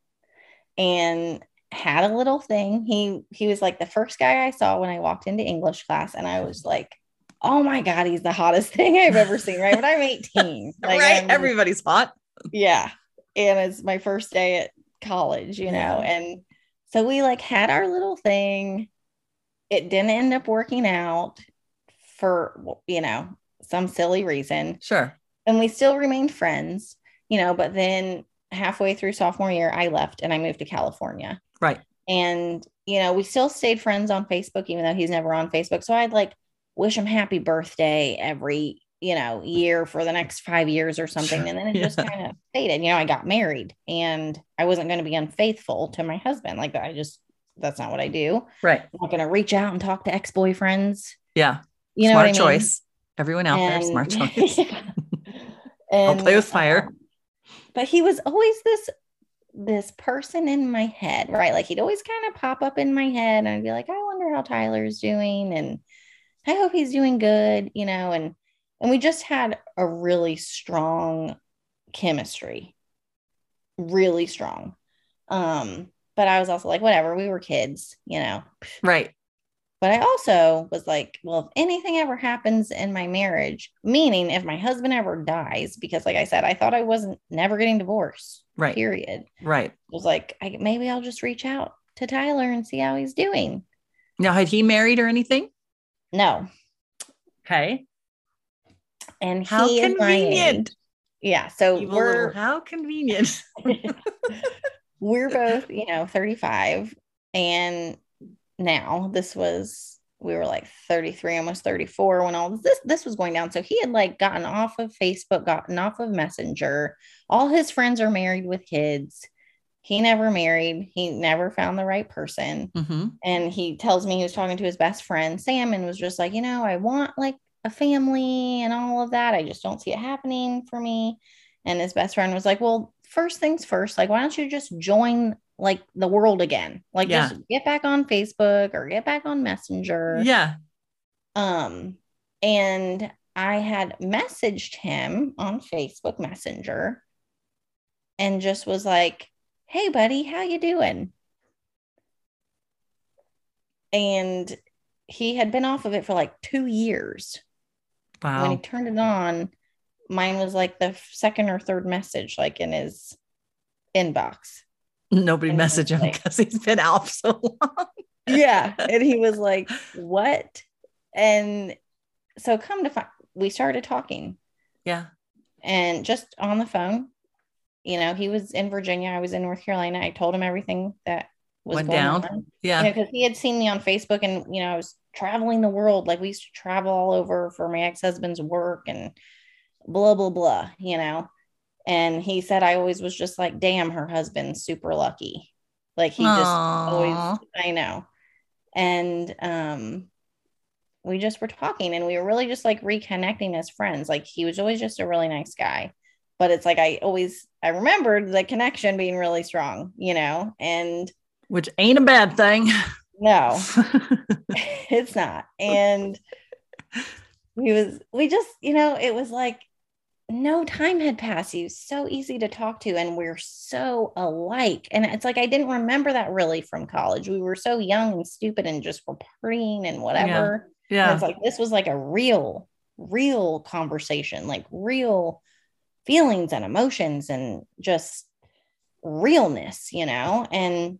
and had a little thing. He he was like the first guy I saw when I walked into English class and I was like, "Oh my god, he's the hottest thing I've ever seen." Right? But I'm 18. Like, right? I'm, Everybody's hot. Yeah. And it's my first day at college, you know. And so we like had our little thing it didn't end up working out for you know some silly reason sure and we still remained friends you know but then halfway through sophomore year i left and i moved to california right and you know we still stayed friends on facebook even though he's never on facebook so i'd like wish him happy birthday every you know, year for the next five years or something. Sure. And then it yeah. just kind of faded. You know, I got married and I wasn't going to be unfaithful to my husband. Like I just, that's not what I do. Right. I'm not going to reach out and talk to ex boyfriends. Yeah. You know, smart choice. Mean? Everyone out and, there, smart choice. and, I'll play with fire. Um, but he was always this this person in my head, right? Like he'd always kind of pop up in my head and I'd be like, I wonder how Tyler's doing and I hope he's doing good, you know, and and we just had a really strong chemistry. Really strong. Um but I was also like whatever, we were kids, you know. Right. But I also was like, well, if anything ever happens in my marriage, meaning if my husband ever dies, because like I said, I thought I wasn't never getting divorced. Right. Period. Right. I was like, I, maybe I'll just reach out to Tyler and see how he's doing. Now, had he married or anything? No. Okay. And how convenient. yeah. So Evil we're little, how convenient. we're both, you know, 35 and now. This was we were like 33, almost 34 when all this this was going down. So he had like gotten off of Facebook, gotten off of Messenger. All his friends are married with kids. He never married. He never found the right person. Mm-hmm. And he tells me he was talking to his best friend Sam and was just like, you know, I want like a family and all of that. I just don't see it happening for me. And his best friend was like, well, first things first, like, why don't you just join like the world again. Like yeah. just get back on Facebook or get back on Messenger. Yeah. Um and I had messaged him on Facebook Messenger and just was like, "Hey buddy, how you doing?" And he had been off of it for like 2 years. Wow. When he turned it on, mine was like the second or third message like in his inbox. Nobody and messaged him because like, he's been out so long. yeah. And he was like, What? And so come to find we started talking. Yeah. And just on the phone, you know, he was in Virginia. I was in North Carolina. I told him everything that was went down. On. Yeah. Because you know, he had seen me on Facebook and, you know, I was traveling the world. Like we used to travel all over for my ex husband's work and blah, blah, blah, you know. And he said, I always was just like, damn, her husband's super lucky. Like he Aww. just always, I know. And um, we just were talking and we were really just like reconnecting as friends. Like he was always just a really nice guy. But it's like I always I remembered the connection being really strong, you know, and which ain't a bad thing. No, it's not. And he was, we just, you know, it was like no time had passed. He was so easy to talk to, and we're so alike. And it's like I didn't remember that really from college. We were so young and stupid and just were partying and whatever. Yeah. yeah. it's like this was like a real, real conversation, like real feelings and emotions and just realness, you know? And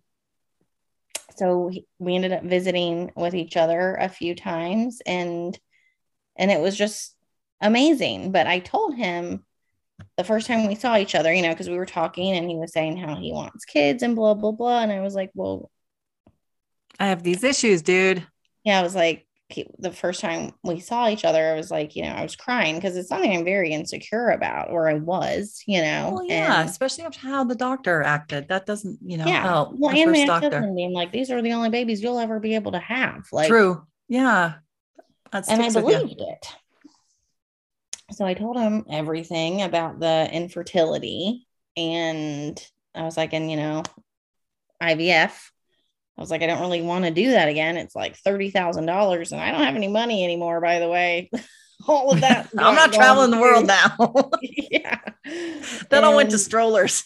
so we ended up visiting with each other a few times and and it was just amazing. But I told him the first time we saw each other, you know, because we were talking and he was saying how he wants kids and blah, blah, blah. And I was like, well, I have these issues, dude. Yeah. I was like, the first time we saw each other, I was like, you know, I was crying because it's something I'm very insecure about, or I was, you know. Well, yeah, and, especially after how the doctor acted. That doesn't, you know, yeah. help. Well, and my doctor being like, these are the only babies you'll ever be able to have. Like, true. Yeah. That's and I believed it so I told him everything about the infertility. And I was like, and you know, IVF. I was like, I don't really want to do that again. It's like $30,000 and I don't have any money anymore, by the way. All of that. I'm not traveling the world now. yeah. Then I went to strollers.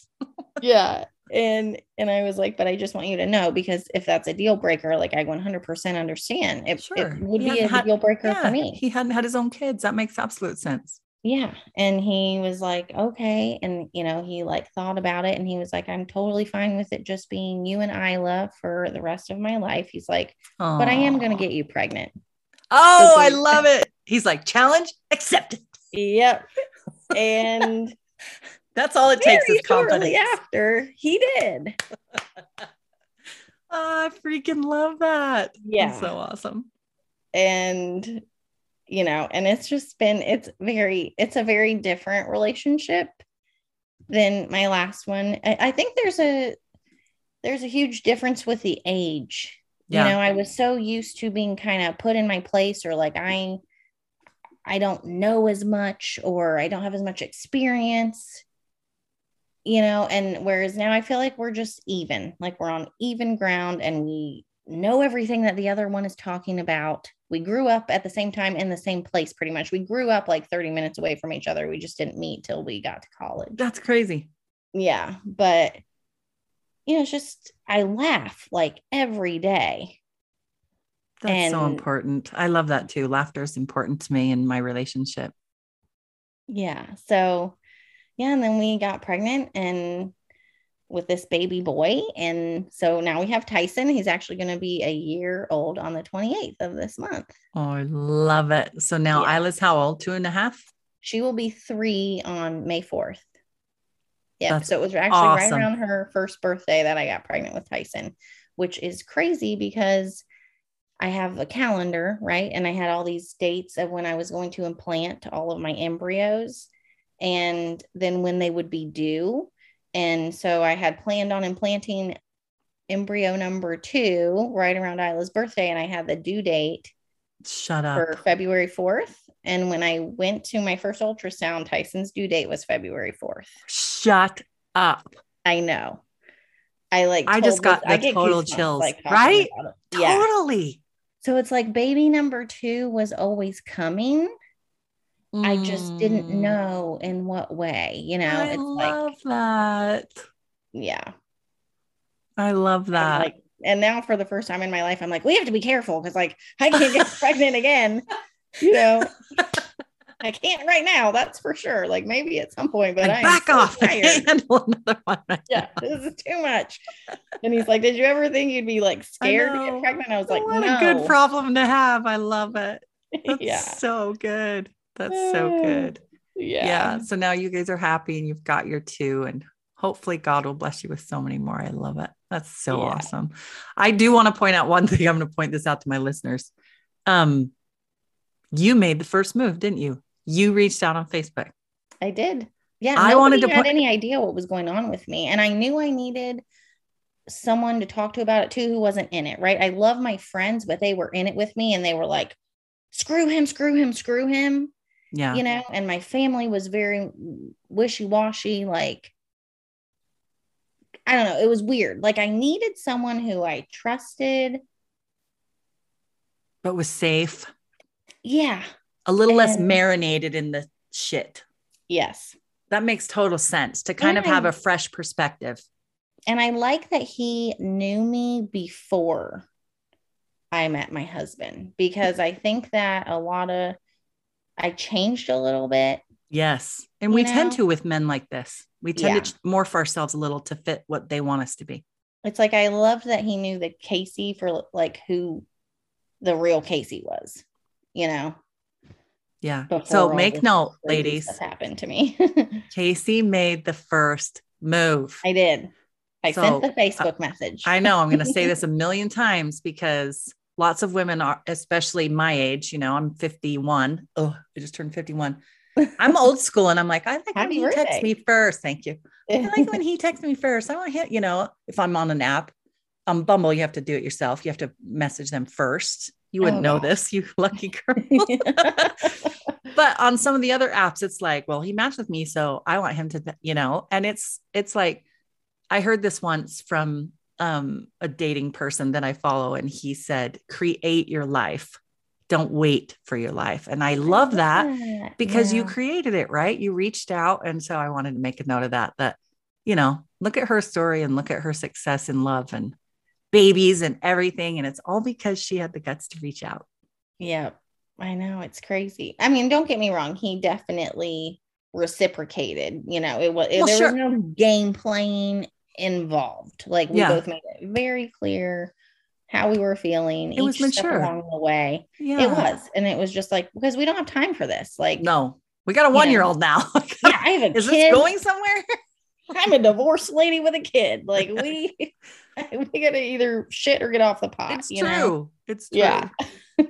yeah and and I was like, but I just want you to know because if that's a deal breaker, like I 100% understand. It, sure. it would he be a had, deal breaker yeah, for me. He hadn't had his own kids. That makes absolute sense. Yeah. And he was like, okay. And, you know, he like thought about it and he was like, I'm totally fine with it just being you and Isla for the rest of my life. He's like, Aww. but I am going to get you pregnant. Oh, I love it. He's like, challenge accepted. Yep. And That's all it takes is confidence. After he did. I freaking love that. Yeah. That's so awesome. And you know, and it's just been, it's very, it's a very different relationship than my last one. I, I think there's a, there's a huge difference with the age. Yeah. You know, I was so used to being kind of put in my place or like I, I don't know as much or I don't have as much experience you know, and whereas now I feel like we're just even, like we're on even ground and we know everything that the other one is talking about. We grew up at the same time in the same place, pretty much. We grew up like 30 minutes away from each other. We just didn't meet till we got to college. That's crazy. Yeah. But, you know, it's just, I laugh like every day. That's and, so important. I love that too. Laughter is important to me in my relationship. Yeah. So, yeah, and then we got pregnant and with this baby boy. And so now we have Tyson. He's actually going to be a year old on the 28th of this month. Oh, I love it. So now yeah. Isla's how old? Two and a half? She will be three on May 4th. Yeah. That's so it was actually awesome. right around her first birthday that I got pregnant with Tyson, which is crazy because I have a calendar, right? And I had all these dates of when I was going to implant all of my embryos and then when they would be due. And so I had planned on implanting embryo number two right around Isla's birthday, and I had the due date. Shut up. For February 4th. And when I went to my first ultrasound, Tyson's due date was February 4th. Shut up. I know. I like, I just got this, the total chills, like, right? Yeah. Totally. So it's like baby number two was always coming. Mm. I just didn't mm. know in what way, you know. I it's love like, that. Yeah. I love that. like, and now for the first time in my life, I'm like, we have to be careful because like I can't get pregnant again. You know, I can't right now, that's for sure. Like maybe at some point, but I back so off. handle another one. Right yeah, now. this is too much. And he's like, Did you ever think you'd be like scared to get pregnant? I was like, What no. a good problem to have. I love it. That's yeah. so good. That's so good. Yeah. Yeah. So now you guys are happy and you've got your two, and hopefully God will bless you with so many more. I love it. That's so yeah. awesome. I do want to point out one thing. I'm going to point this out to my listeners. Um, you made the first move, didn't you? You reached out on Facebook. I did. Yeah. I wanted to had any idea what was going on with me, and I knew I needed someone to talk to about it too who wasn't in it. Right. I love my friends, but they were in it with me, and they were like, "Screw him! Screw him! Screw him!" Yeah. You know, and my family was very wishy washy. Like, I don't know. It was weird. Like, I needed someone who I trusted, but was safe. Yeah. A little and, less marinated in the shit. Yes. That makes total sense to kind and of have a fresh perspective. And I like that he knew me before I met my husband because I think that a lot of I changed a little bit. Yes. And we know? tend to with men like this. We tend yeah. to morph ourselves a little to fit what they want us to be. It's like I loved that he knew the Casey for like who the real Casey was, you know. Yeah. So make note, ladies. This happened to me. Casey made the first move. I did. I so, sent the Facebook uh, message. I know I'm going to say this a million times because lots of women are, especially my age, you know, I'm 51. Oh, I just turned 51. I'm old school and I'm like, I like when he texts me first. Thank you. I like when he texts me first. I want him, you know, if I'm on an app, um, Bumble, you have to do it yourself. You have to message them first. You wouldn't oh, know this, you lucky girl. but on some of the other apps, it's like, well, he matched with me, so I want him to, you know, and it's it's like I heard this once from um, a dating person that I follow, and he said, create your life. Don't wait for your life. And I love that because yeah. you created it, right? You reached out. And so I wanted to make a note of that, that, you know, look at her story and look at her success in love and babies and everything. And it's all because she had the guts to reach out. Yeah, I know. It's crazy. I mean, don't get me wrong. He definitely reciprocated. You know, it was well, there sure. was no game playing involved. Like we yeah. both made it very clear how we were feeling. It was mature along the way. Yeah, it was, and it was just like because we don't have time for this. Like, no, we got a one year old now. yeah, I have a Is kid. this going somewhere? I'm a divorced lady with a kid. Like we, we gotta either shit or get off the pot. It's true. Know? It's true. Yeah.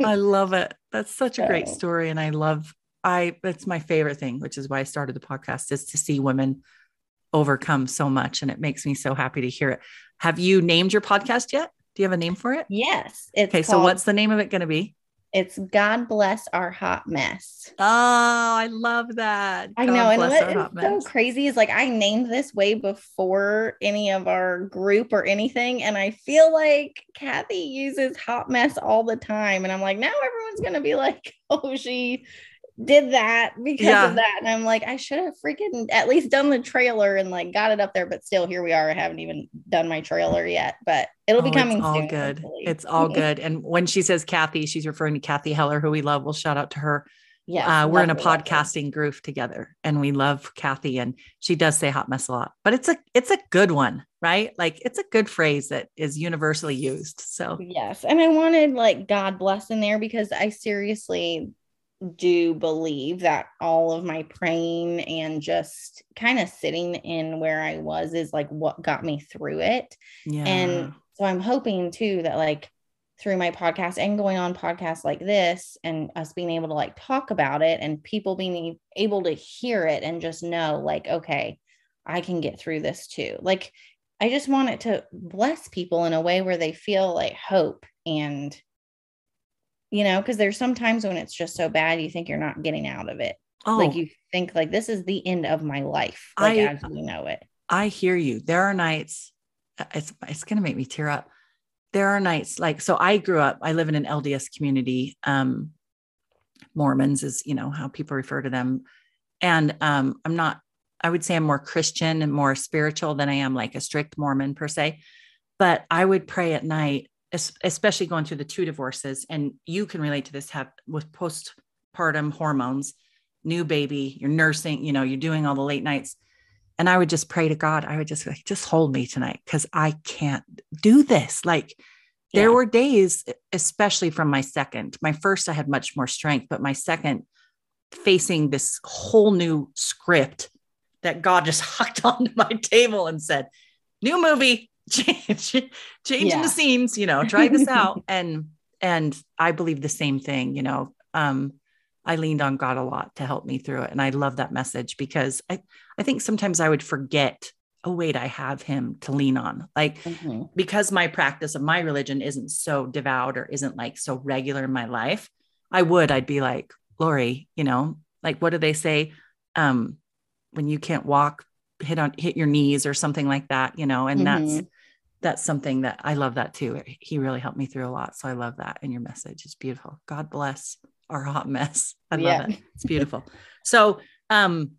I love it. That's such a great story. And I love, I, that's my favorite thing, which is why I started the podcast is to see women overcome so much. And it makes me so happy to hear it. Have you named your podcast yet? Do you have a name for it? Yes. okay. Called, so what's the name of it going to be? It's God bless our hot mess. Oh, I love that. God I know. and what is so crazy is like I named this way before any of our group or anything. And I feel like Kathy uses hot mess all the time. And I'm like, now everyone's going to be like, oh, she did that because yeah. of that. And I'm like, I should have freaking at least done the trailer and like got it up there. But still, here we are. I haven't even done my trailer yet, but it'll oh, be coming all soon, good. Hopefully. It's all good. And when she says Kathy, she's referring to Kathy Heller, who we love. We'll shout out to her. Yeah, uh, we're in a podcasting group together, and we love Kathy, and she does say "hot mess" a lot, but it's a it's a good one, right? Like it's a good phrase that is universally used. So yes, and I wanted like God bless in there because I seriously do believe that all of my praying and just kind of sitting in where I was is like what got me through it. Yeah. And so I'm hoping too that like through my podcast and going on podcasts like this and us being able to like talk about it and people being able to hear it and just know like okay, I can get through this too. Like I just want it to bless people in a way where they feel like hope and you know, because there's sometimes when it's just so bad, you think you're not getting out of it. Oh. Like you think like this is the end of my life, like I, as we know it. I hear you. There are nights, uh, it's it's gonna make me tear up. There are nights like so I grew up, I live in an LDS community. Um Mormons is, you know, how people refer to them. And um, I'm not, I would say I'm more Christian and more spiritual than I am like a strict Mormon per se. But I would pray at night especially going through the two divorces and you can relate to this have with postpartum hormones new baby you're nursing you know you're doing all the late nights and i would just pray to god i would just like just hold me tonight because i can't do this like there yeah. were days especially from my second my first i had much more strength but my second facing this whole new script that god just hucked onto my table and said new movie changing yeah. the scenes, you know, try this out. and and I believe the same thing, you know. Um, I leaned on God a lot to help me through it. And I love that message because I, I think sometimes I would forget, oh, wait, I have him to lean on. Like, mm-hmm. because my practice of my religion isn't so devout or isn't like so regular in my life, I would, I'd be like, Lori, you know, like, what do they say? Um, when you can't walk, hit on, hit your knees or something like that, you know, and mm-hmm. that's, that's something that I love that too. He really helped me through a lot. So I love that. And your message is beautiful. God bless our hot mess. I love yeah. it. It's beautiful. so um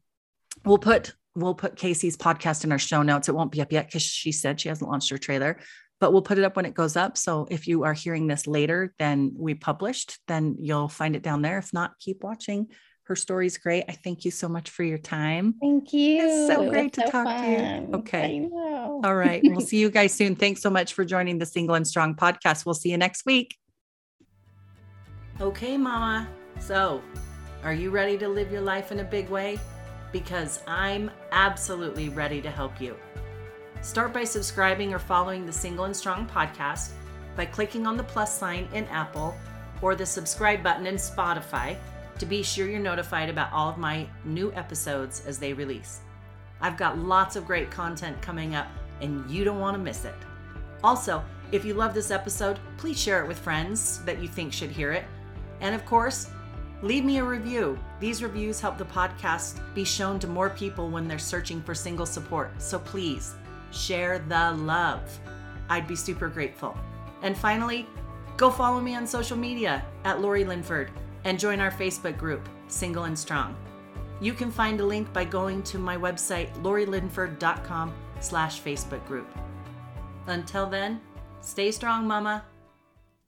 we'll put we'll put Casey's podcast in our show notes. It won't be up yet because she said she hasn't launched her trailer, but we'll put it up when it goes up. So if you are hearing this later than we published, then you'll find it down there. If not, keep watching her story's great. I thank you so much for your time. Thank you. It's so great to so talk fun. to you. Okay. All right. we'll see you guys soon. Thanks so much for joining the Single and Strong podcast. We'll see you next week. Okay, Mama. So, are you ready to live your life in a big way? Because I'm absolutely ready to help you. Start by subscribing or following the Single and Strong podcast by clicking on the plus sign in Apple or the subscribe button in Spotify to be sure you're notified about all of my new episodes as they release. I've got lots of great content coming up, and you don't want to miss it. Also, if you love this episode, please share it with friends that you think should hear it. And of course, leave me a review. These reviews help the podcast be shown to more people when they're searching for single support. So please share the love. I'd be super grateful. And finally, go follow me on social media at Lori Linford and join our Facebook group, Single and Strong. You can find a link by going to my website, lorilinford.com slash Facebook group. Until then, stay strong, Mama.